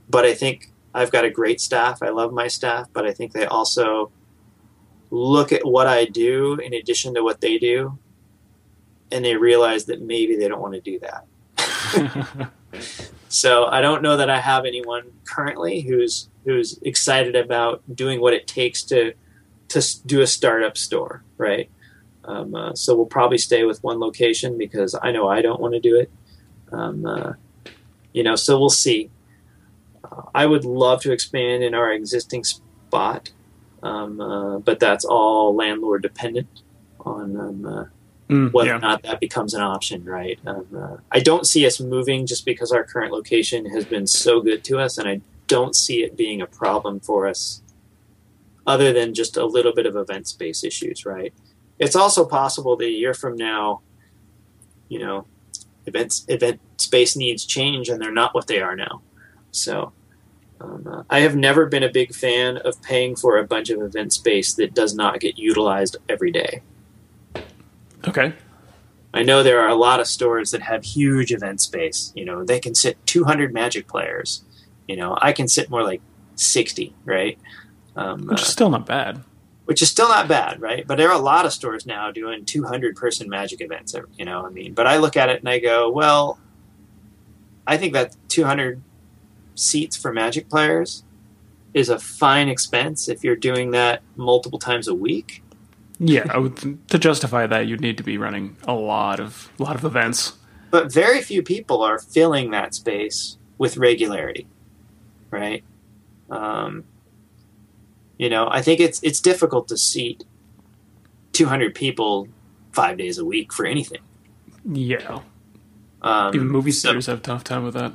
but I think I've got a great staff. I love my staff, but I think they also look at what I do in addition to what they do, and they realize that maybe they don't want to do that. so I don't know that I have anyone currently who's who's excited about doing what it takes to to do a startup store, right? Um, uh, so we'll probably stay with one location because I know I don't want to do it. Um, uh, you know, so we'll see. Uh, I would love to expand in our existing spot, um, uh, but that's all landlord dependent on um, uh, Mm, whether yeah. or not that becomes an option, right? Um, uh, I don't see us moving just because our current location has been so good to us, and I don't see it being a problem for us, other than just a little bit of event space issues, right? It's also possible that a year from now, you know, events event space needs change, and they're not what they are now. So. Um, uh, I have never been a big fan of paying for a bunch of event space that does not get utilized every day. Okay. I know there are a lot of stores that have huge event space. You know, they can sit 200 Magic players. You know, I can sit more like 60, right? Um, Which uh, is still not bad. which is still not bad, right? But there are a lot of stores now doing 200 person Magic events. You know, I mean, but I look at it and I go, well, I think that 200 seats for Magic players is a fine expense if you're doing that multiple times a week. Yeah, I would, to justify that, you'd need to be running a lot of a lot of events. but very few people are filling that space with regularity, right? Um, you know, I think it's it's difficult to seat 200 people five days a week for anything. Yeah, Um, even movie so- theaters have a tough time with that.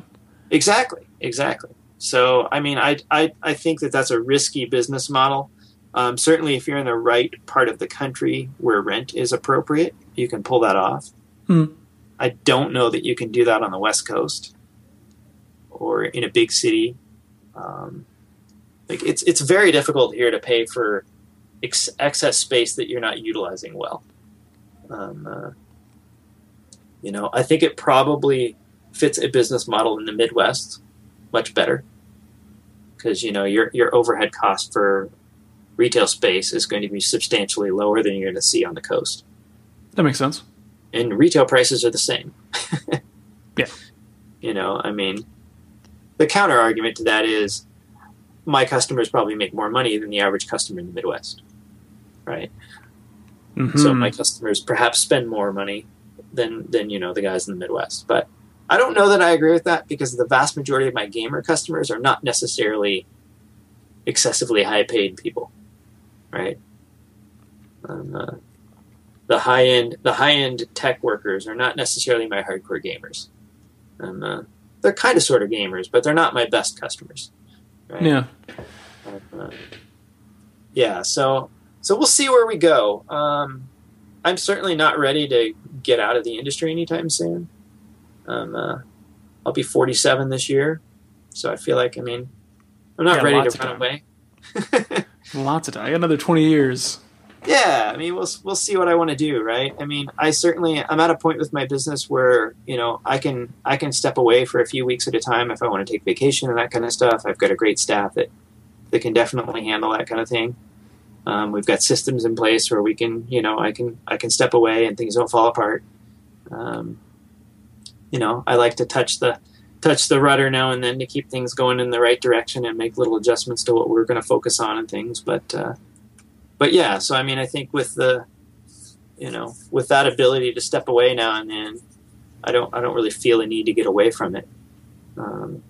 Exactly, exactly. So, I mean, I, I, I think that that's a risky business model. Um, certainly, if you're in the right part of the country where rent is appropriate, you can pull that off. Hmm. I don't know that you can do that on the West Coast or in a big city. Um, like it's it's very difficult here to pay for ex- excess space that you're not utilizing well. Um, uh, you know, I think it probably fits a business model in the Midwest much better because you know your your overhead cost for retail space is going to be substantially lower than you're going to see on the coast, That makes sense. and retail prices are the same. Yeah. You know, I mean, the counter argument to that is my customers probably make more money than the average customer in the Midwest, right? Mhm. So my customers perhaps spend more money than than you know the guys in the Midwest. But I don't know that I agree with that because the vast majority of my gamer customers are not necessarily excessively high paid people, right? Um, uh, the high end the high end tech workers are not necessarily my hardcore gamers. Um, uh, they're kind of sort of gamers, but they're not my best customers. Right? Yeah. Um, uh, yeah. So so we'll see where we go. Um, I'm certainly not ready to get out of the industry anytime soon. Um, uh, I'll be 47 this year, so I feel like I mean I'm not Yeah, ready to run time. away. Lots of time. Another 20 years. yeah, I mean we'll we'll see what I want to do, right? I mean, I certainly I'm at a point with my business where you know I can I can step away for a few weeks at a time if I want to take vacation and that kind of stuff. I've got a great staff that that can definitely handle that kind of thing. Um, we've got systems in place where we can you know I can I can step away and things don't fall apart. Um, you know, I like to touch the touch the rudder now and then to keep things going in the right direction and make little adjustments to what we're going to focus on and things, but. Uh, but yeah, so I mean, I think with the, you know, with that ability to step away now and then, I don't, I don't really feel a need to get away from it. Um,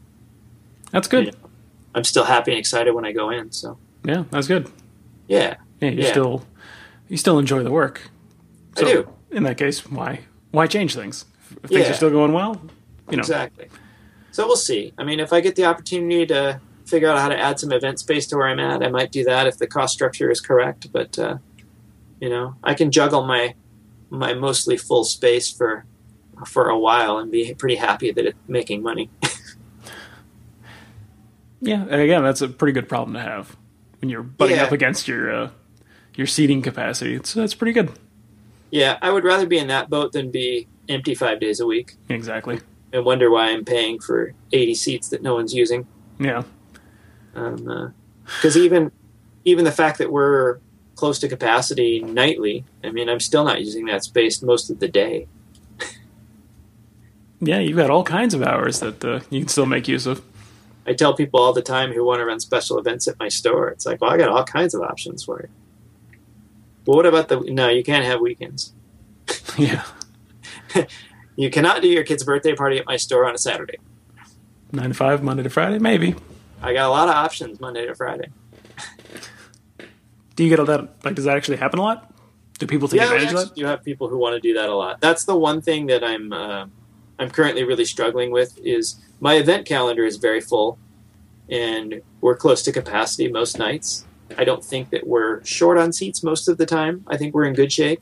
That's good. you know, I'm still happy and excited when I go in. So Yeah, that's good. yeah, Yeah, you Yeah. still you still enjoy the work. I do. In that case, why why change things? If things Yeah. are still going well, you know. exactly. So we'll see. I mean, if I get the opportunity to figure out how to add some event space to where I'm at, I might do that if the cost structure is correct. But uh, you know, I can juggle my my mostly full space for for a while and be pretty happy that it's making money. Yeah, and again, that's a pretty good problem to have when you're butting Yeah. up against your uh, your seating capacity. It's that's pretty good. Yeah, I would rather be in that boat than be empty five days a week Exactly. And wonder why I'm paying for 80 seats that no one's using. Yeah. Because even even the fact that we're close to capacity nightly, I mean, I'm still not using that space most of the day. Yeah, you've got all kinds of hours that uh, you can still make use of. I tell people all the time who want to run special events at my store, it's like, well, I got all kinds of options for you. But what about the no? You can't have weekends. yeah. You cannot do your kid's birthday party at my store on a Saturday. Nine to five, Monday to Friday, maybe. I got a lot of options Monday to Friday. Do you get all that? Like, does that actually happen a lot? Do people take yeah, advantage of that? You have people who want to do that a lot. That's the one thing that I'm uh, I'm currently really struggling with is my event calendar is very full, and we're close to capacity most nights. I don't think that we're short on seats most of the time. I think we're in good shape,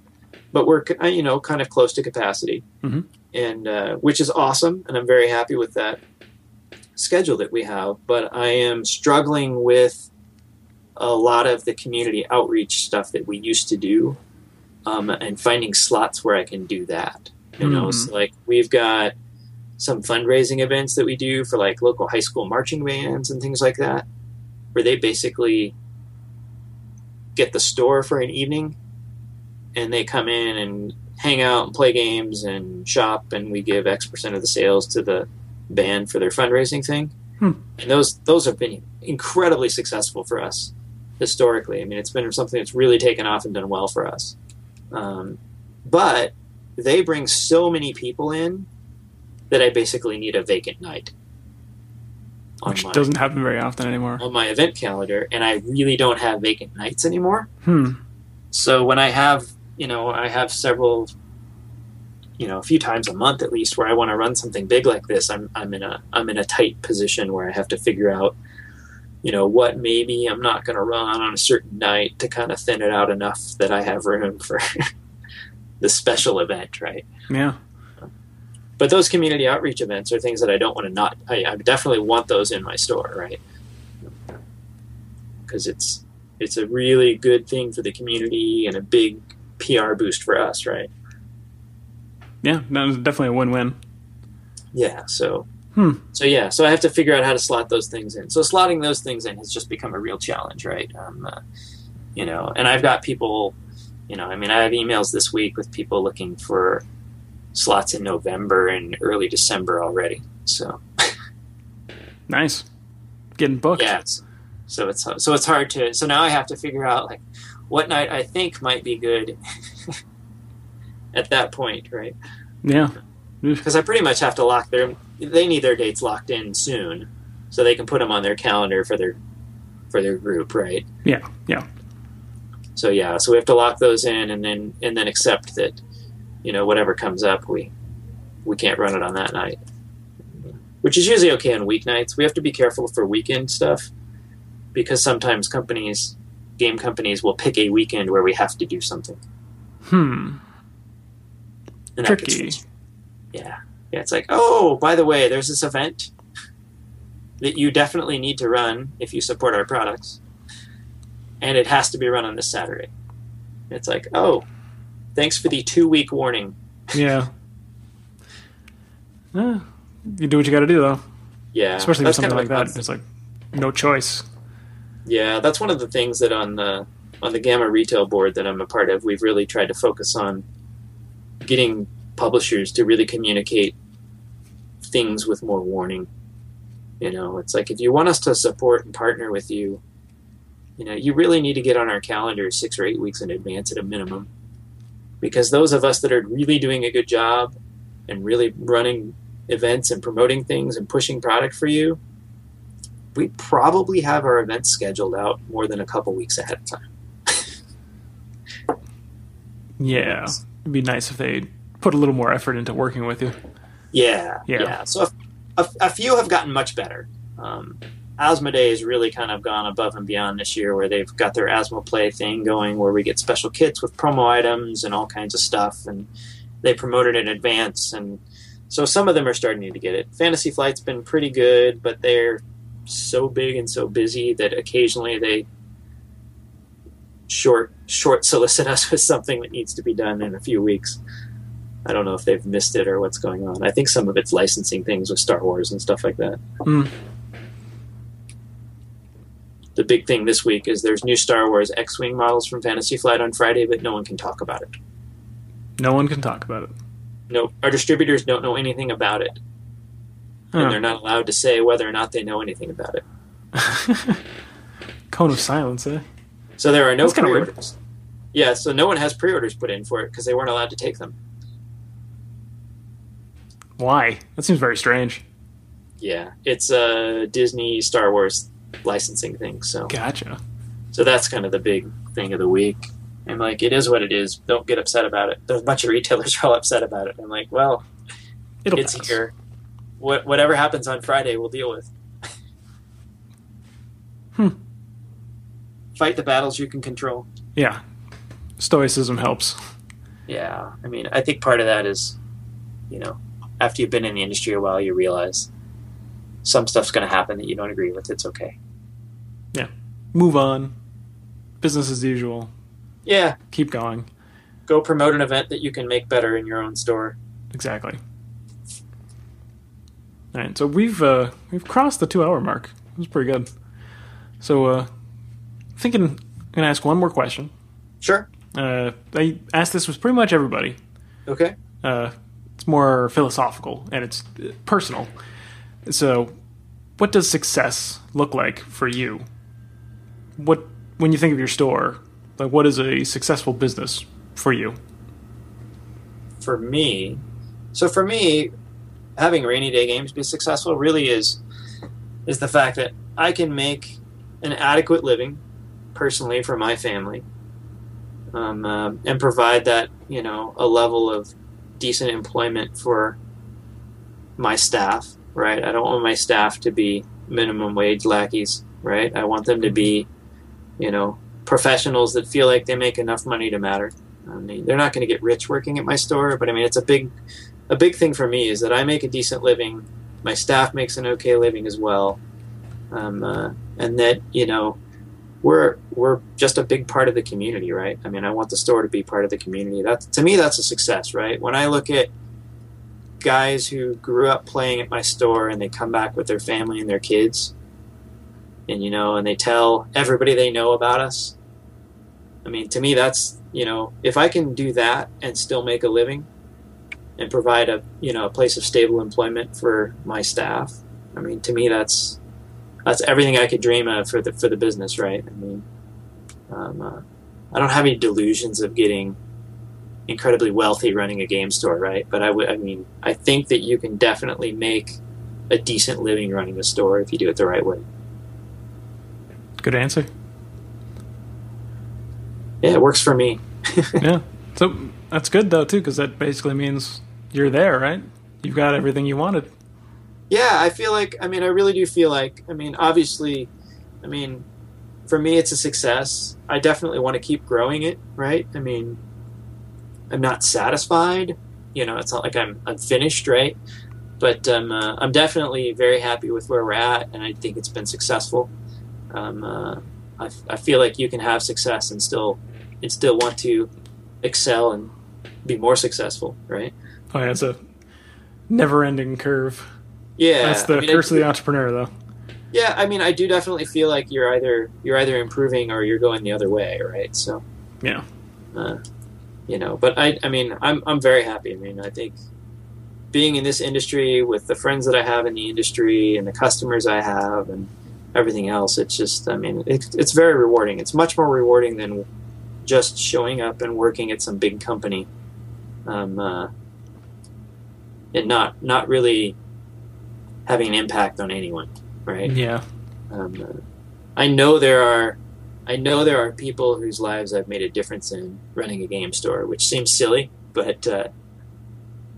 but we're you know kind of close to capacity, Mhm. And uh, which is awesome, and I'm very happy with that schedule that we have. But I am struggling with a lot of the community outreach stuff that we used to do um, and finding slots where I can do that. You know, Mhm. so like we've got some fundraising events that we do for like local high school marching bands and things like that, where they basically get the store for an evening and they come in and hang out and play games and shop and we give X percent of the sales to the band for their fundraising thing. Hmm. And those those have been incredibly successful for us historically. I mean, it's been something that's really taken off and done well for us. Um, but they bring so many people in that I basically need a vacant night Which my, doesn't happen very often anymore. on my event calendar, and I really don't have vacant nights anymore. Hmm. So when I have, you know, I have several, you know, a few times a month at least where I want to run something big like this. I'm I'm in a I'm in a tight position where I have to figure out, you know, what maybe I'm not going to run on a certain night to kind of thin it out enough that I have room for the special event, right? Yeah. But those community outreach events are things that I don't want to not. I, I definitely want those in my store, right? Because it's it's a really good thing for the community and a big PR boost for us, right? Yeah. That was definitely a win-win. Yeah. So. Hmm. So yeah. So I have to figure out how to slot those things in. So slotting those things in has just become a real challenge, right? Um, uh, you know, and I've got people. You know, I mean, I have emails this week with people looking for slots in November and early December already. So. Nice. Getting booked. Yeah. So it's so it's hard to. So now I have to figure out like what night I think might be good at that point, right? Yeah. because I pretty much have to lock their. They need their dates locked in soon, so they can put them on their calendar for their for their group, right? Yeah, yeah. So yeah, so we have to lock those in, and then and then accept that, you know, whatever comes up, we we can't run it on that night, which is usually okay on weeknights. We have to be careful for weekend stuff because sometimes companies, game companies, will pick a weekend where we have to do something. Hmm. And Tricky. Yeah. Yeah, it's like, oh, by the way, there's this event that you definitely need to run if you support our products. And it has to be run on this Saturday. It's like, oh, thanks for the two week warning. Yeah. Eh, you do what you got to do, though. Yeah. Especially with something like that. It's like no choice. Yeah, that's one of the things that on the on the GAMA retail board that I'm a part of, we've really tried to focus on getting publishers to really communicate things with more warning. You know, it's like if you want us to support and partner with you, you know, you really need to get on our calendar six or eight weeks in advance at a minimum. Because those of us that are really doing a good job and really running events and promoting things and pushing product for you, we probably have our events scheduled out more than a couple weeks ahead of time. Yeah. It'd be nice if they put a little more effort into working with you. Yeah, Yeah. yeah. So a, a, a few have gotten much better. Um, Asmodee has really kind of gone above and beyond this year, where they've got their Asthma Play thing going, where we get special kits with promo items and all kinds of stuff, and they promote it in advance, and so some of them are starting to get it. Fantasy Flight's been pretty good, but they're so big and so busy that occasionally they short short solicit us with something that needs to be done in a few weeks. I don't know if they've missed it or what's going on. I think some of it's licensing things with Star Wars and stuff like that. Mm. The big thing this week is there's new Star Wars X-wing models from Fantasy Flight on Friday, but no one can talk about it. No one can talk about it. No, our distributors don't know anything about it, and they're not allowed to say whether or not they know anything about it. Cone of silence, eh? So there are no That's pre-orders. Yeah, so no one has pre-orders put in for it because they weren't allowed to take them. Why? That seems very strange. Yeah, it's a Disney Star Wars licensing thing. So Gotcha. So that's kind of the big thing of the week. I'm like, it is what it is. Don't get upset about it. There's a bunch of retailers are all upset about it. I'm like, well, It'll it's pass. here. What whatever happens on Friday, we'll deal with. Hmm. Fight the battles you can control. Yeah. Stoicism helps. Yeah, I mean, I think part of that is, you know, after you've been in the industry a while, you realize some stuff's going to happen that you don't agree with. It's okay. Yeah, move on. Business as usual. Yeah, Keep going. go promote an event that you can make better in your own store. Exactly. All right, so we've uh, we've crossed the two hour mark. It was pretty good. So, uh, thinking, I'm gonna ask one more question. Sure. Uh, I asked this with pretty much everybody. Okay. Uh, it's more philosophical and it's personal. So, what does success look like for you? What when you think of your store, like what is a successful business for you? for me, so for me, having rainy day games be successful really is is the fact that I can make an adequate living personally for my family, um, uh, and provide that you know a level of decent employment for my staff. Right, I don't want my staff to be minimum wage lackeys. Right, I want them to be, you know, professionals that feel like they make enough money to matter. I mean, they're not going to get rich working at my store, but I mean, it's a big, a big thing for me is that I make a decent living, my staff makes an okay living as well, um, uh, and that you know, we're we're just a big part of the community, right? I mean, I want the store to be part of the community. That to me, that's a success, right? When I look at guys who grew up playing at my store and they come back with their family and their kids, and you know, and they tell everybody they know about us. I mean, to me, that's you know, if I can do that and still make a living and provide a you know a place of stable employment for my staff, I mean, to me, that's that's everything I could dream of for the for the business, right? I mean, um, uh, I don't have any delusions of getting incredibly wealthy running a game store, right? But I would, I mean, I think that you can definitely make a decent living running a store if you do it the right way. Good answer. Yeah, it works for me. yeah. So that's good though too, because that basically means you're there, right? You've got everything you wanted. Yeah, I feel like. I mean, I really do feel like. I mean, obviously, I mean, for me, it's a success. I definitely want to keep growing it, right? I mean, I'm not satisfied. You know, it's not like I'm I'm finished, right? But um, uh, I'm definitely very happy with where we're at, and I think it's been successful. Um, uh, I, I feel like you can have success and still and still want to excel and be more successful, right? Oh, yeah, it's a never-ending curve. Yeah, that's the I mean, curse of the entrepreneur, though. Yeah, I mean, I do definitely feel like you're either you're either improving or you're going the other way, right? So, yeah, uh, you know. But I, I mean, I'm I'm very happy. I mean, I think being in this industry with the friends that I have in the industry and the customers I have and everything else, it's just, I mean, it, it's very rewarding. It's much more rewarding than just showing up and working at some big company, um, uh, and not not really having an impact on anyone, right? Yeah. Um, uh, I know there are, I know there are people whose lives I've made a difference in running a game store, which seems silly, but uh,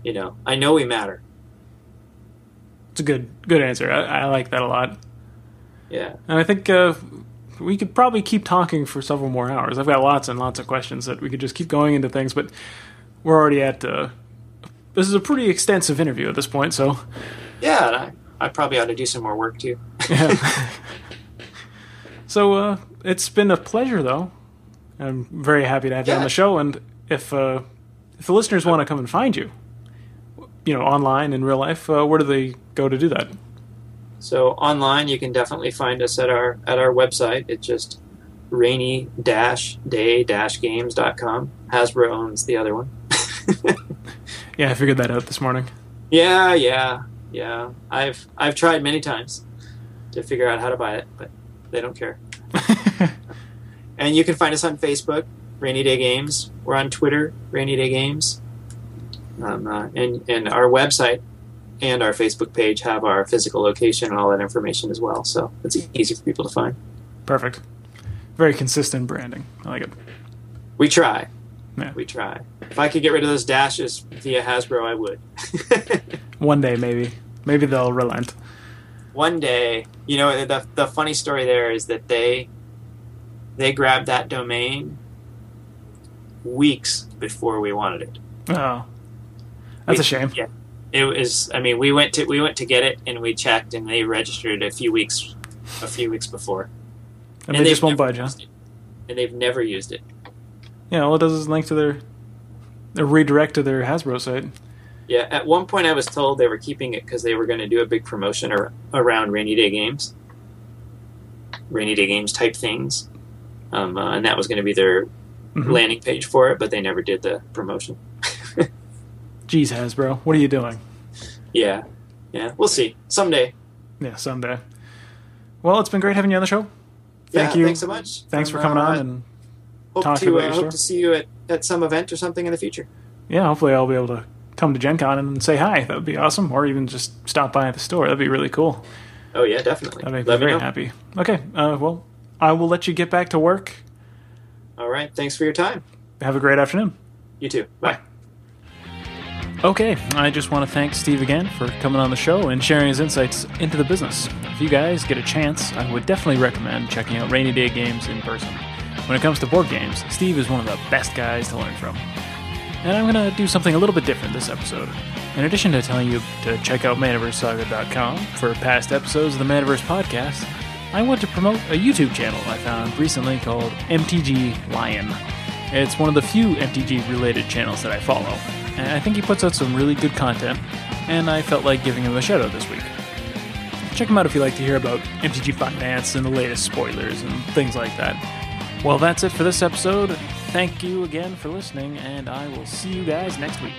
you know, I know we matter. It's a good good answer. I, I like that a lot. Yeah, and I think uh, we could probably keep talking for several more hours. I've got lots and lots of questions that we could just keep going into things, but we're already at. This is a pretty extensive interview at this point, so. Yeah, I, I probably ought to do some more work too. yeah. so uh, it's been a pleasure, though. I'm very happy to have yeah. you on the show, and if uh, if the listeners want to come and find you, you know, online in real life, uh, where do they go to do that? So online, you can definitely find us at our at our website. It's just rainy day games.com. Hasbro owns the other one. yeah, I figured that out this morning. Yeah, yeah, yeah. I've I've tried many times to figure out how to buy it, but they don't care. and you can find us on Facebook, Rainy Day Games. We're on Twitter, Rainy Day Games. Um, uh, and and our website and our Facebook page have our physical location and all that information as well. So it's easy for people to find. Perfect. Very consistent branding. I like it. We try. Yeah. We try. If I could get rid of those dashes via Hasbro, I would. One day, maybe. Maybe they'll relent. One day, you know, the the funny story there is that they they grabbed that domain weeks before we wanted it. Oh, that's we, a shame. Yeah, it was. I mean, we went to we went to get it and we checked and they registered a few weeks a few weeks before, and, and they just won't budge, huh? And they've never used it. Yeah, all it does is link to their, a redirect to their Hasbro site. Yeah, at one point I was told they were keeping it because they were going to do a big promotion ar- around rainy day games, rainy day games type things, um, uh, and that was going to be their mm-hmm. landing page for it. But they never did the promotion. Jeez, Hasbro, what are you doing? Yeah, yeah, we'll see someday. Yeah, someday. Well, it's been great having you on the show. Thank yeah, you. Thanks so much. Thanks for coming uh, on and hope to about uh, hope to see you at, at some event or something in the future. Yeah, hopefully I'll be able to come to Gen Con and say hi. That would be awesome. Or even just stop by at the store. That'd be really cool. Oh yeah, definitely. That'd make Let me very know. happy. Okay, uh, well, I will let you get back to work. All right. Thanks for your time. Have a great afternoon. You too. Bye. Bye. Okay, I just want to thank Steve again for coming on the show and sharing his insights into the business. If you guys get a chance, I would definitely recommend checking out Rainy Day Games in person. When it comes to board games, Steve is one of the best guys to learn from. And I'm going to do something a little bit different this episode. In addition to telling you to check out ManaverseSaga.com for past episodes of the Manaverse podcast, I want to promote a YouTube channel I found recently called MTG Lion. It's one of the few MTG related channels that I follow, and I think he puts out some really good content, and I felt like giving him a shout out this week. Check him out if you like to hear about MTG Finance and the latest spoilers and things like that. Well, that's it for this episode. Thank you again for listening, and I will see you guys next week.